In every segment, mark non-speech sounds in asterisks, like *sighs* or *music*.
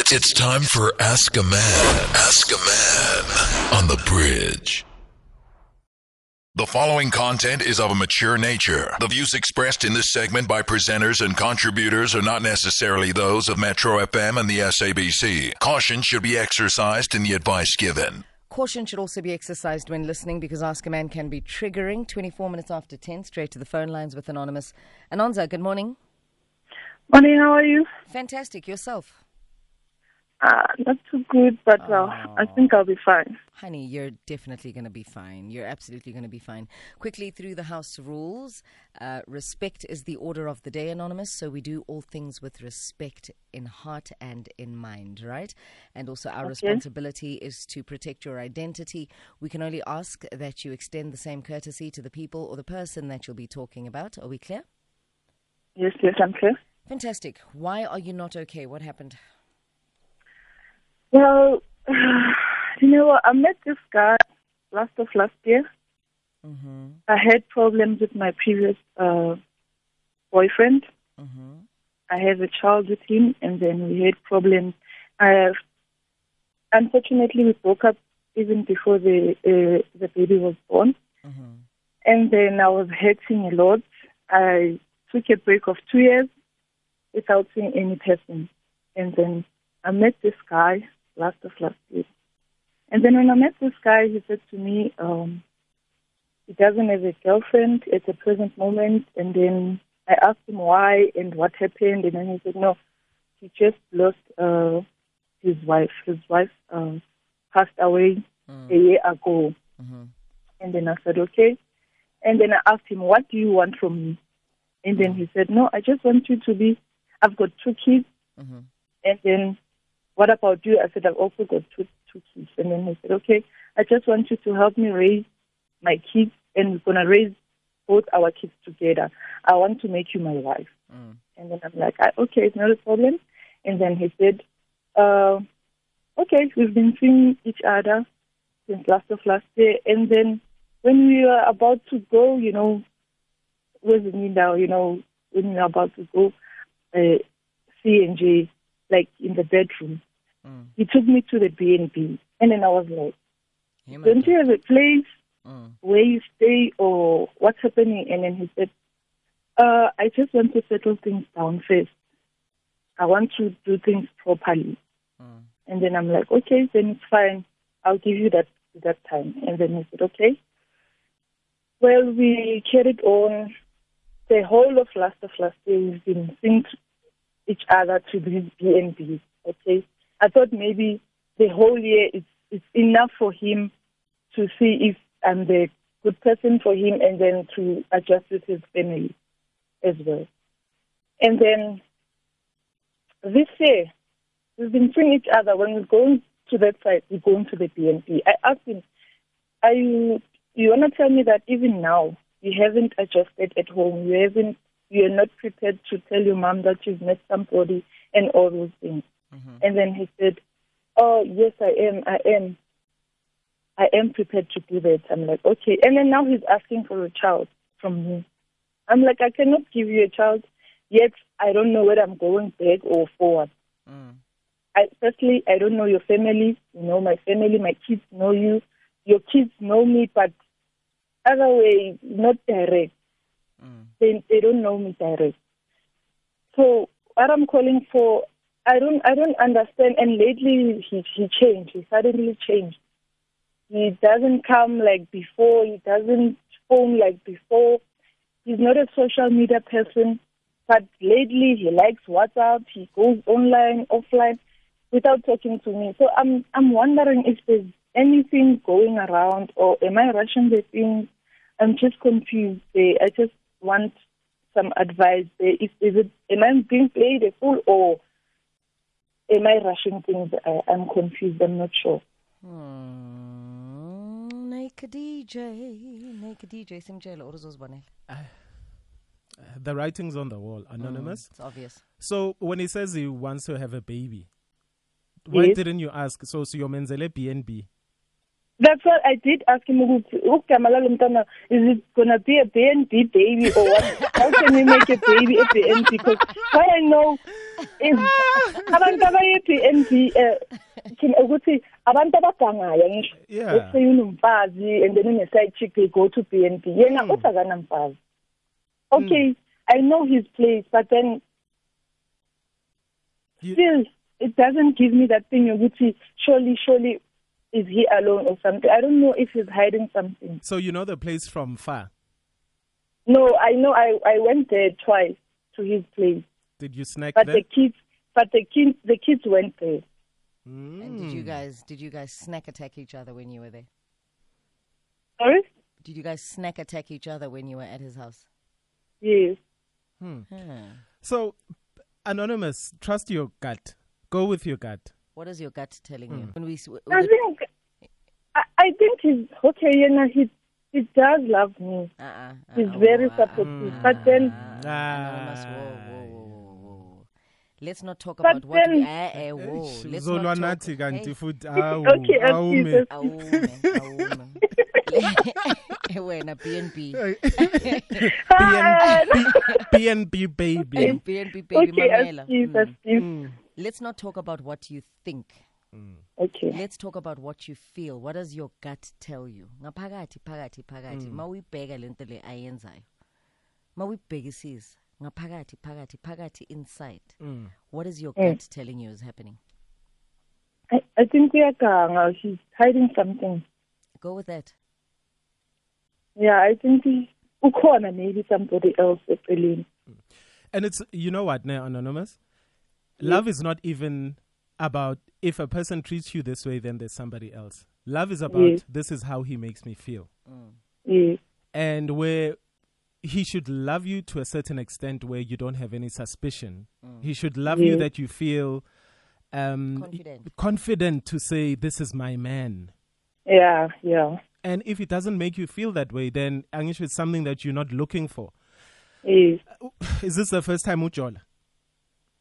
It's, it's time for Ask a Man. Ask a Man on the bridge. The following content is of a mature nature. The views expressed in this segment by presenters and contributors are not necessarily those of Metro FM and the SABC. Caution should be exercised in the advice given. Caution should also be exercised when listening because Ask a Man can be triggering. 24 minutes after 10, straight to the phone lines with Anonymous. Anonza, good morning. Morning, how are you? Fantastic. Yourself? Uh, not too good, but uh, I think I'll be fine. Honey, you're definitely going to be fine. You're absolutely going to be fine. Quickly through the house rules uh, respect is the order of the day, Anonymous. So we do all things with respect in heart and in mind, right? And also, our Okay. responsibility is to protect your identity. We can only ask that you extend the same courtesy to the people or the person that you'll be talking about. Are we clear? Yes, yes, I'm clear. Fantastic. Why are you not okay? What happened? Well, *sighs* you know what? I met this guy last of last year. Mm-hmm. I had problems with my previous uh, boyfriend. Mm-hmm. I have a child with him, and then we had problems. I, unfortunately, we broke up even before the uh, the baby was born. Mm-hmm. And then I was hurting a lot. I took a break of two years without seeing any person. And then I met this guy last of last year. And then when I met this guy, he said to me, um, he doesn't have a girlfriend at the present moment. And then I asked him why and what happened. And then he said, no, he just lost uh, his wife. His wife uh, passed away a year ago. Mm-hmm. And then I said, okay. And then I asked him, what do you want from me? And then he said, no, I just want you to be, I've got two kids. Mm-hmm. And then, what about you? I said, I've also got two, two kids. And then he said, okay, I just want you to help me raise my kids, and we're going to raise both our kids together. I want to make you my wife. Mm. And then I'm like, I, okay, it's not a problem. And then he said, uh, okay, we've been seeing each other since last of last year. And then when we were about to go, you know, with me now, you know, when we were about to go uh, C and J, like in the bedroom, Mm. he took me to the B and B, and then I was like, Yeah, "Don't you have a place Mm. where you stay or what's happening?" And then he said, uh, "I just want to settle things down first. I want to do things properly." Mm. And then I'm like, "Okay, then it's fine. I'll give you that that time." And then he said, "Okay." Well, we carried on the whole of last of last year. We've been seeing each other to these BNBs. Okay, I thought maybe the whole year is is enough for him to see if I'm the good person for him, and then to adjust with his family as well. And then this year, we've been seeing each other. When we're going to that side, we're going to the BNB. I asked him, "Are you? You want to tell me that even now you haven't adjusted at home? You haven't? You're not prepared to tell your mom that you've met somebody and all those things?" Mm-hmm. And then he said, "Oh yes, I am. I am. I am prepared to do that." I'm like, "Okay." And then now he's asking for a child from me. I'm like, "I cannot give you a child yet. I don't know whether I'm going back or forward. Mm. I, firstly, I don't know your family. You know my family. My kids know you. Your kids know me, but other way, not direct. Mm. They they don't know me direct. So what I'm calling for, I don't I don't understand. And lately he he changed. He suddenly changed. He doesn't come like before. He doesn't phone like before. He's not a social media person. But lately he likes WhatsApp. He goes online, offline, without talking to me. So I'm I'm wondering if there's anything going around, or am I rushing the things? I'm just confused. I just want some advice. Is, is it? Am I being played a fool, or am I rushing things? I, I'm confused. I'm not sure. Mm. Naked DJ, naked DJ, simjela oruzozibonela. The writing's on the wall, anonymous. It's obvious. So when he says he wants to have a baby, why Yes. didn't you ask? So so your menzele BNB. That's what I did ask him ukuthi ugama lalo mntwana is it gonna be a BNB baby or what? How can we make a baby a BNB? Because what I know is abantu abaye BNB eh thina ukuthi abantu abagangayo ngisho. Yeah. Let's say unomfazi and then une side chick they go to BNB. Yena uthi akanamfazi. Okay, I know his place but then You- still it doesn't give me that thing ukuthi surely surely is he alone or something i don't know if he's hiding something So you know the place from far. no i know i i went there twice to his place Did you snack but there? the kids but the kids the kids went there And did you Mm. guys did you guys snack attack each other when you were there? sorry Did you guys snack attack each other when you were at his house? yes Huh. So, anonymous, trust your gut. Go with your gut. What is your gut telling Hmm. you? When we s- w- i the- think i, I think he's okay you know he he does love me uh-uh, he's uh-uh, very whoa, supportive uh-uh, but then uh-uh. Let's not talk But about what we then- eh, eh, whoa. Eish, Let's uzolwa not talk. nathi kanti Hey, futhi awu Okay, awume. excuse awume, awume. Wena BNB. Ah, BNB baby. BNB baby okay mamela. excuse Mm. Excuse Let's not talk about what you think. Mm. okay Let's talk about what you feel. What does your gut tell you? Ngaphakathi phakathi phakathi mm. mawuyibheka lento le ayenzayo. Mawuyibhekisisa ngaphakathi phakathi phakathi inside. Mm. What is your eh. gut telling you is happening? I, I think uyaganga oh, She's hiding something Go with that. yeah i think he ukhona maybe somebody else eceleni And it's you know what now, anonymous. Love is not even about if a person treats you this way, then there's somebody else. Love is about Yes. this is how he makes me feel, mm. yes and where he should love you to a certain extent where you don't have any suspicion. Mm. He should love you that you feel um, Confident. confident to say this is my man. Yeah, yeah. And if it doesn't make you feel that way, then Angish it's something that you're not looking for. Yes. Uh, is this the first time Ujola?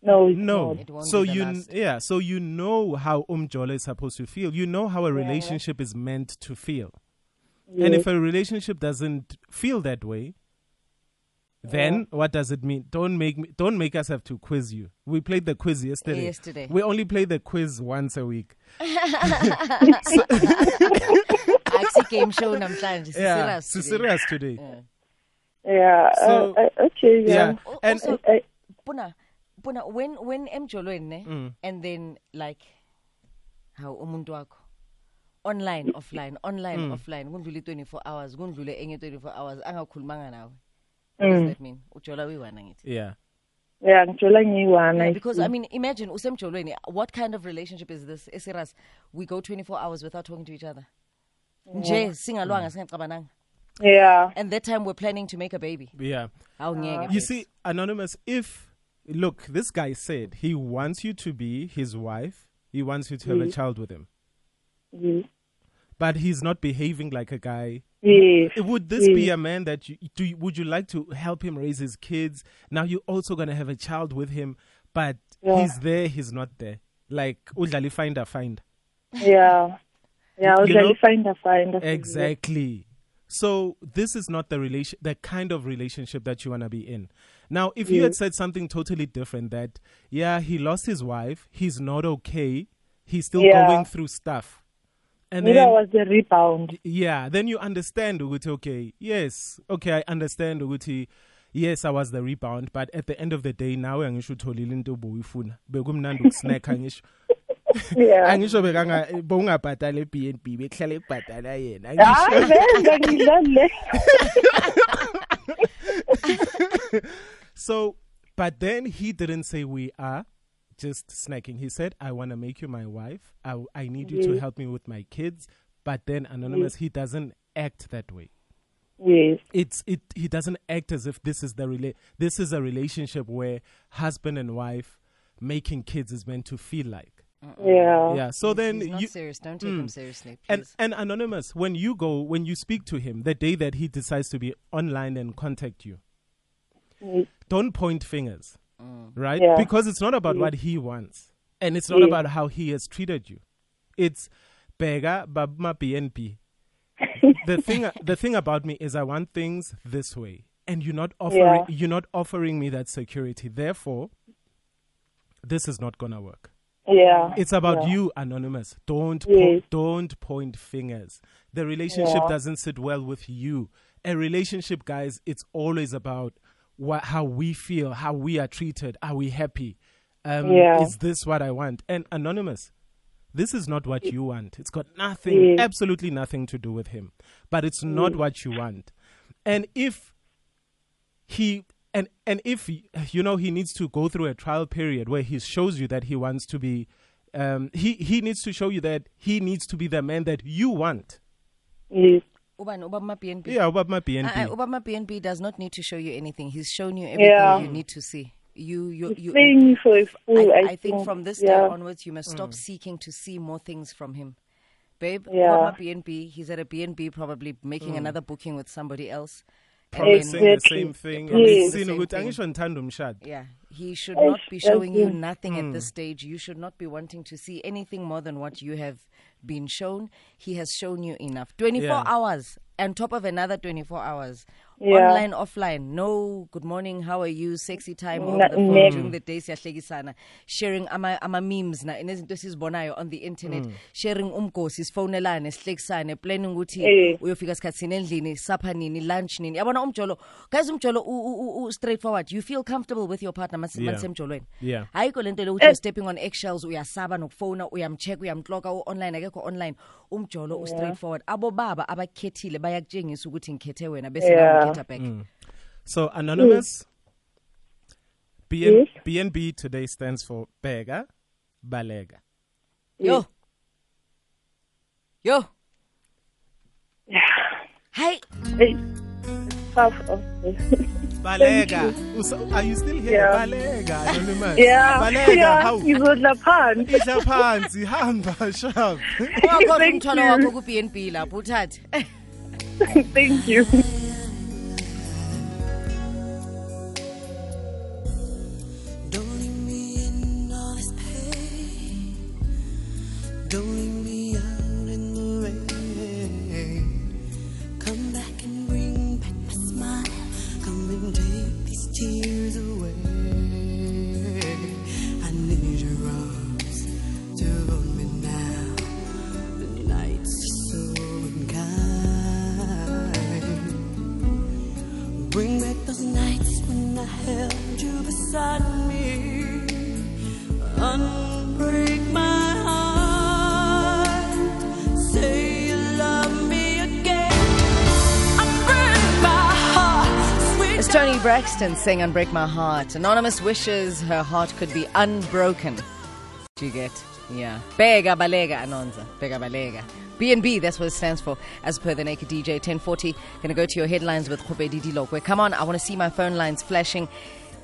No, it's No. not. It won't So be the you last. yeah, so you know how Umjola is supposed to feel. You know how a relationship is meant to feel. And if a relationship doesn't feel that way, then what does it mean? Don't make me don't make us have to quiz you. We played the quiz yesterday. Yesterday. We only play the quiz once a week. Axi game show namhlanje. Yeah, Serious. so today. serious today. yeah. So- uh, uh, okay, Yeah. yeah. And also, I, Puna, Puna, when when emjolweni ne, Mm. and then like how umuntu wakho online offline online Mm. offline kundlule 24 hours kundlule enye 24 hours angakhulumanga nawe what does mm, that mean ujola uyiwana ngithi Yeah. yeah, ngithola ngiyi-one. Yeah, because. I mean, imagine usemjolweni. What kind of relationship is this? Esiras, we go 24 hours without talking to each other. Nje singalwanga singacabananga. yeah. And that time we're planning to make a baby. Yeah. Awu ngeke. You see, Anonymous, if look, this guy said he wants you to be his wife, he wants you to have a mm. child with him. Yes. But he's not behaving like a guy. Yes. Would this be a man that you do? Would you like to help him raise his kids? Now you're also gonna have a child with him, but Yeah. he's there, he's not there. Like udlali finder find. Yeah. Yeah, I You know- find a find Exactly. So this is not the relation, the kind of relationship that you wanna be in. Now, if you had said something totally different, that yeah, he lost his wife, he's not okay, he's still Yeah. going through stuff, and Maybe then was the rebound. yeah, then you understand ukuthi okay, yes, okay, I understand ukuthi yes, I was the rebound, but at the end of the day, now angisho utholile into obuyifuna. Bekumnandi ukusnack angisho. *laughs* Yeah. *laughs* Angisho bekanga bowungabhadala eBNB, bekuhlala ekubhadala yena. Ah, angisho. vele ngidlale. *laughs* So, but then he didn't say we are just snacking. He said, I want to make you my wife. I, I need you to help me with my kids. But then, Anonymous, he doesn't act that way. Yes. It's it. He doesn't act as if this is the rela- This is a relationship where husband and wife making kids is meant to feel like. Yeah. Yeah. So He's- then he's not you serious. Don't take Mm. him seriously, and please. and anonymous when you go when you speak to him the day that he decides to be online and contact you, Yes. Don't point fingers. Mm. right? Yeah. Because it's not about Yeah. what he wants, and it's not Yeah. about how he has treated you. It's bheka babma BNB *laughs* the thing the thing about me is I want things this way and you're not offering Yeah. you're not offering me that security therefore this is not going to work Yeah. it's about yeah. you anonymous don't Yes. po- don't point fingers the relationship Yeah. doesn't sit well with you a relationship guys it's always about what how we feel how we are treated are we happy um Yeah. is this what i want and anonymous this is not what you want it's got nothing Yes. absolutely nothing to do with him but it's not what you want and if he and and if you know he needs to go through a trial period where he shows you that he wants to be um he he needs to show you that he needs to be the man that you want Yes. Ubani, ubaba BNB. yeah about my bnb Uh, uh, Obama BNB does not need to show you anything. He's shown you everything Yeah. you need to see. You, you, He's you. playing for a fool. I, I, I think from this day onwards, you must stop seeking to see more things from him. Babe, Yeah. Obama BNB, he's at a BNB probably making another booking with somebody else. And promising then- the same thing Yes. Sino Same ukuthi thing. angisho ngithanda umshado Yeah, he should not be showing you that's it. nothing at this stage. You should not be wanting to see anything more than what you have been shown. He has shown you enough. 24 Yeah. hours, on top of another 24 hours. Yeah. Online, offline. No good morning, how are you, sexy time Na- the phone ne- during the day siyahlekisana. Sharing ama, ama memes na nezinto esizibonayo on the internet. Mm. Sharing umgosi sifonelane sihlekisane planning ukuthi Eh. uyofika sikhathini endlini sapha nini lunch nini yabona umjolo guys umjolo u- u- u- straightforward you feel comfortable with your partner Yeah. manisemjolweni Yeah. ayikho lento le ukuthi eh. you're stepping on eggshells uyasaba nokufona uyamcheck uyamkloka u-online akekho online umjolo u-straightforward abo baba abakukhethile bayakutshengisa ukuthi ngikhethe wena bese Yeah. Nawe ngikhetha back so anonymous BN, Yes. bnb today stands for bega balega yo yo Yeah. hey Hey, of this. *laughs* balega Usa- are you still here Yeah. balega anonymous yeah. balega yeah. how Ngizodla phansi. isha phansi hamba shop wakhona Thank umthwalo you. wakho ku-bnb lapho uthathe *laughs* Thank you. Toni Braxton saying Unbreak My Heart. Anonymous wishes her heart could be unbroken. You get? Yeah. Bega Balega Anonza. Bega Balega. BNB, that's what it stands for, as per the Naked DJ 1040. Gonna go to your headlines with Khobe Didi Lokwe. Come on, I wanna see my phone lines flashing.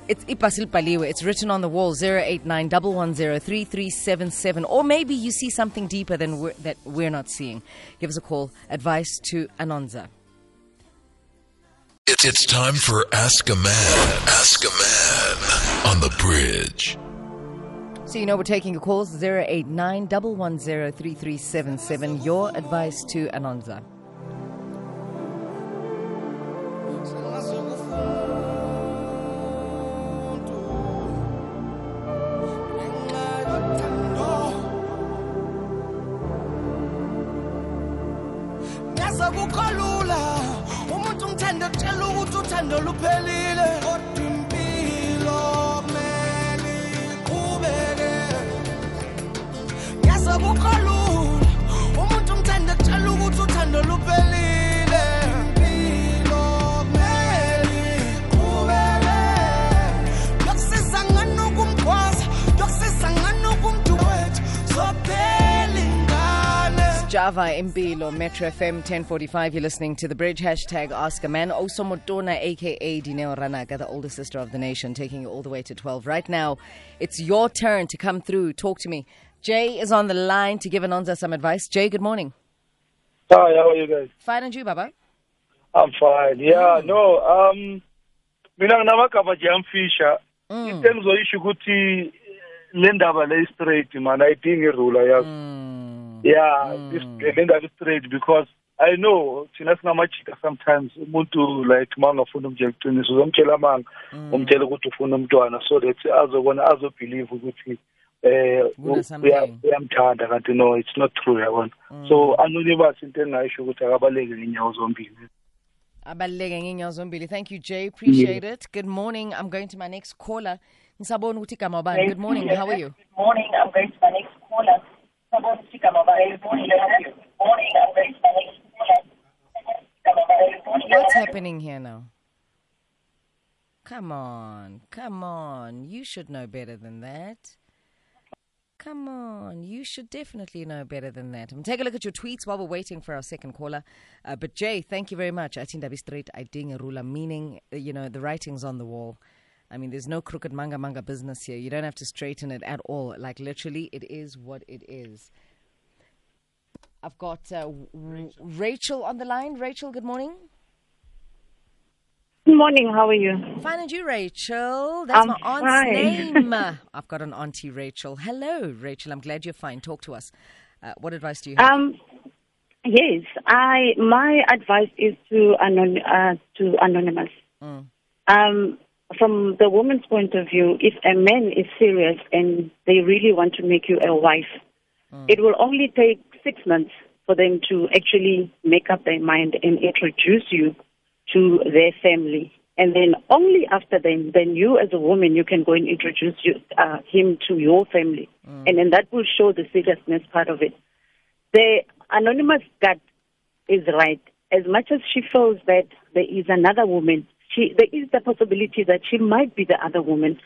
It's Ipasil Paliwe. It's written on the wall 089 110 Or maybe you see something deeper than we're, that we're not seeing. Give us a call. Advice to Anonza. It's, it's time for Ask a Man. Ask a Man on the bridge. So you know we're taking your calls 089 110 Your advice to Anonza. Uthando Java Impilo, Metro FM 1045. You're listening to The Bridge. Hashtag Ask a Man. Osomotona, aka Dineo Ranaka, the older sister of the nation, taking you all the way to 12. Right now, it's your turn to come through. Talk to me. Jay is on the line to give Anonza some advice. Jay, good morning. Hi, how are you guys? Fine and you, Baba? I'm fine. Yeah, hmm. no, um mina nginamagama nje amfisha. Hmm. Into engizoyisho ukuthi le ndaba le straight man ayidingi irula yazi. Hmm. Yeah hmm. this lengabe straight because i know thina singamajika sometimes umuntu like mangafuna umtshela iqiniso uzomtshela amanga hmm. umtshela ukuthi ufuna umntwana so that azobona azobelieve ukuthi eh Kuna u- something. uya- uyamthanda kanti no it's not true yabona hmm. so anonymous into engayisho ukuthi akabaleke ngenyawo zombili abaluleke ngeenyawo zombili thank you jay appreciate it good morning i'm going to my next caller ngisabona ukuthi igama ubani good morning how are you morning. I'm going to my next caller. Someone to come over. Good morning. Good morning. I'm going to my next caller. What's happening here now come on come on you should know better than that Come on, you should definitely know better than that. I'm take a look at your tweets while we're waiting for our second caller. Uh, but Jay, thank you very much. Atindabi straight, I ding a ruler, meaning, uh, you know, the writing's on the wall. I mean, there's no crooked manga manga business here. You don't have to straighten it at all. Like, literally, it is what it is. I've got uh, w- w- Rachel on the line. Rachel, good morning. Good morning. How are you? Fine, and you, Rachel? That's I'm my aunt's fine. name. *laughs* I've got an auntie, Rachel. Hello, Rachel. I'm glad you're fine. Talk to us. Uh, what advice do you have? Um, yes. I my advice is to anon- uh, to anonymous. Mm. Um, from the woman's point of view, if a man is serious and they really want to make you a wife, Mm. it will only take six months for them to actually make up their mind and introduce you to their family. And then only after then, then you as a woman, you can go and introduce you, uh, him to your family. And then that will show the seriousness part of it. The anonymous gut is right. As much as she feels that there is another woman, she there is the possibility that she might be the other woman.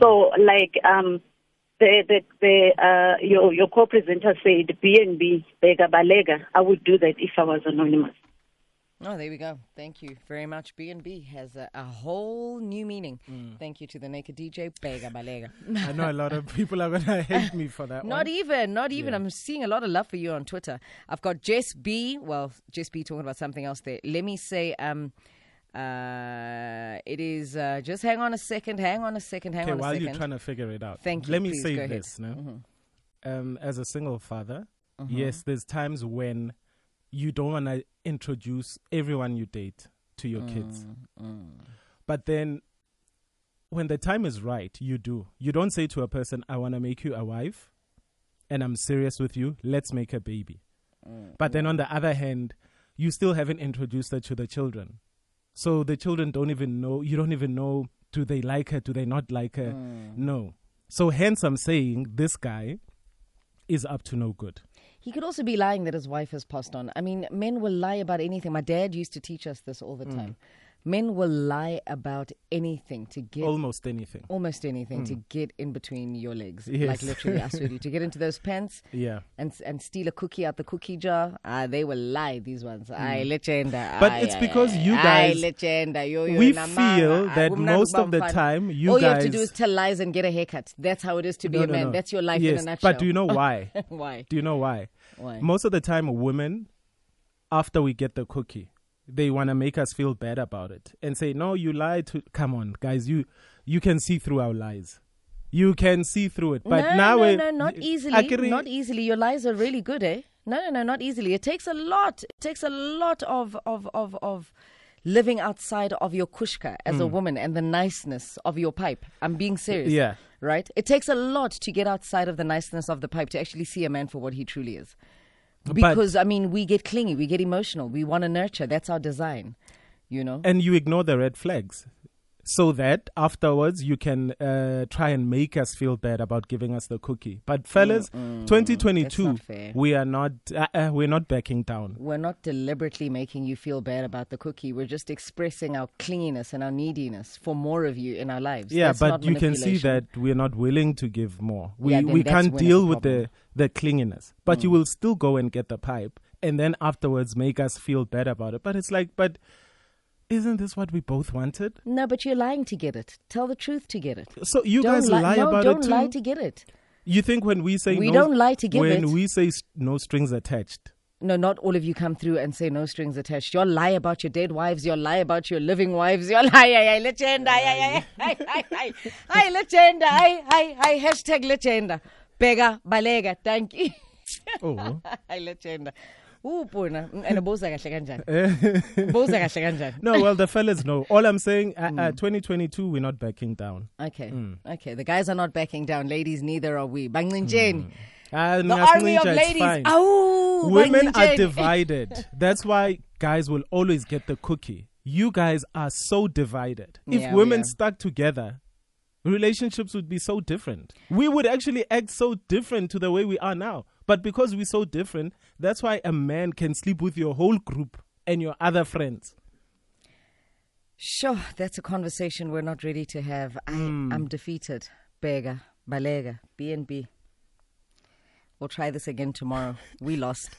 So, like um, the the, the uh, your your co-presenter said, B and B, Bega Balega. I would do that if I was anonymous. Oh, there we go. Thank you very much. B and B has a, a whole new meaning. Thank you to the naked DJ Bega Balega. *laughs* I know a lot of people are gonna *laughs* hate me for that Not one. even, not even. I'm seeing a lot of love for you on Twitter. I've got Jess B. Well, Jess B talking about something else there. Let me say, um, uh, it is. Uh, just hang on a second. Hang on a second. Hang Okay, on a while second. you're trying to figure it out, Thank you. Let me say ahead. Mm-hmm. this. Um, as a single father, yes, there's times when you don't want to introduce everyone you date to your kids, Mm, but then when the time is right, you do. You don't say to a person, "I want to make you a wife, and I'm serious with you. Let's make a baby." Mm, But then on the other hand, you still haven't introduced her to the children. So the children don't even know, you don't even know, do they like her, do they not like her? mm. No. So hence I'm saying this guy is up to no good. He could also be lying that his wife has passed on. I mean, men will lie about anything. My dad used to teach us this all the time. Men will lie about anything to get Almost anything. almost anything to get in between your legs. Like literally, I swear to you, to get into those pants *laughs* Yeah. and and steal a cookie out the cookie jar. Ah, they will lie. These ones. Aye, legenda. Hmm. But Aye, it's aye, because aye, you aye, guys- legenda. Yo, yo, we feel Aye, that kumnandi most of the kubamfana. time you all you have to do is tell lies and get a haircut. That's how it is to be No, a no, man. no. That's your life yes, in a nutshell. But do you know *laughs* why? why? do you know why? Why? Most of the time, women, after we get the cookie, they want to make us feel bad about it and say, "No, you lied to." Come on, guys, you you can see through our lies. You can see through it. But no, now, no, no, not easily. Akiri- Not easily. Your lies are really good, eh? No, no, no, not easily. It takes a lot. It takes a lot of of of of living outside of your kushka as a woman and the niceness of your pipe. I'm being serious. Yeah. Right. It takes a lot to get outside of the niceness of the pipe to actually see a man for what he truly is. Because I mean, we get clingy, we get emotional, we want to nurture. That's our design. You know. and you ignore the red flags so that afterwards you can uh, try and make us feel bad about giving us the cookie but fellas That's 2022 we are not uh, uh, we're not backing down We're not deliberately making you feel bad about the cookie. We're just expressing our clinginess and our neediness for more of you in our lives. yeah That's but you can see that we're not willing to give more we Yeah, we can't deal a with the. Mm. the clinginess but you will still go and get the pipe and then afterwards make us feel bad about it but it's like but isn't this what we both wanted No, but you're lying to get it. Tell the truth to get it. so you don't guys li- lie no, about don't lie to get it. you think when we say We no, don't lie to give when it. we say no strings attached No, not all of you come through and say no strings attached. You'll lie about your dead wives. You'll lie about your living wives. You'll lie, ay, ay, legenda, ay, ay, ay, ay, ay, ay, legenda, ay, ay, ay, hashtag legenda. Bega, balega, thank you. Oh. *laughs* I let you in. Ooh, puna. And boza kahle kanjani? *laughs* Boza kahle kanjani? No, well, the fellas know. All I'm saying, uh, uh, 2022, we're not backing down. Okay. Mm. Okay. The guys are not backing down. Ladies, neither are we. Banglinjen. Uh, The army of ladies. Ow, Women are divided. *laughs* That's why guys will always get the cookie. You guys are so divided. If Yeah, women stuck together, relationships would be so different. We would actually act so different to the way we are now. But because we're so different, that's why a man can sleep with your whole group and your other friends. Sure, that's a conversation we're not ready to have. I, hmm. I'm defeated. Bega, Balega, BNB. We'll try this again tomorrow. We lost.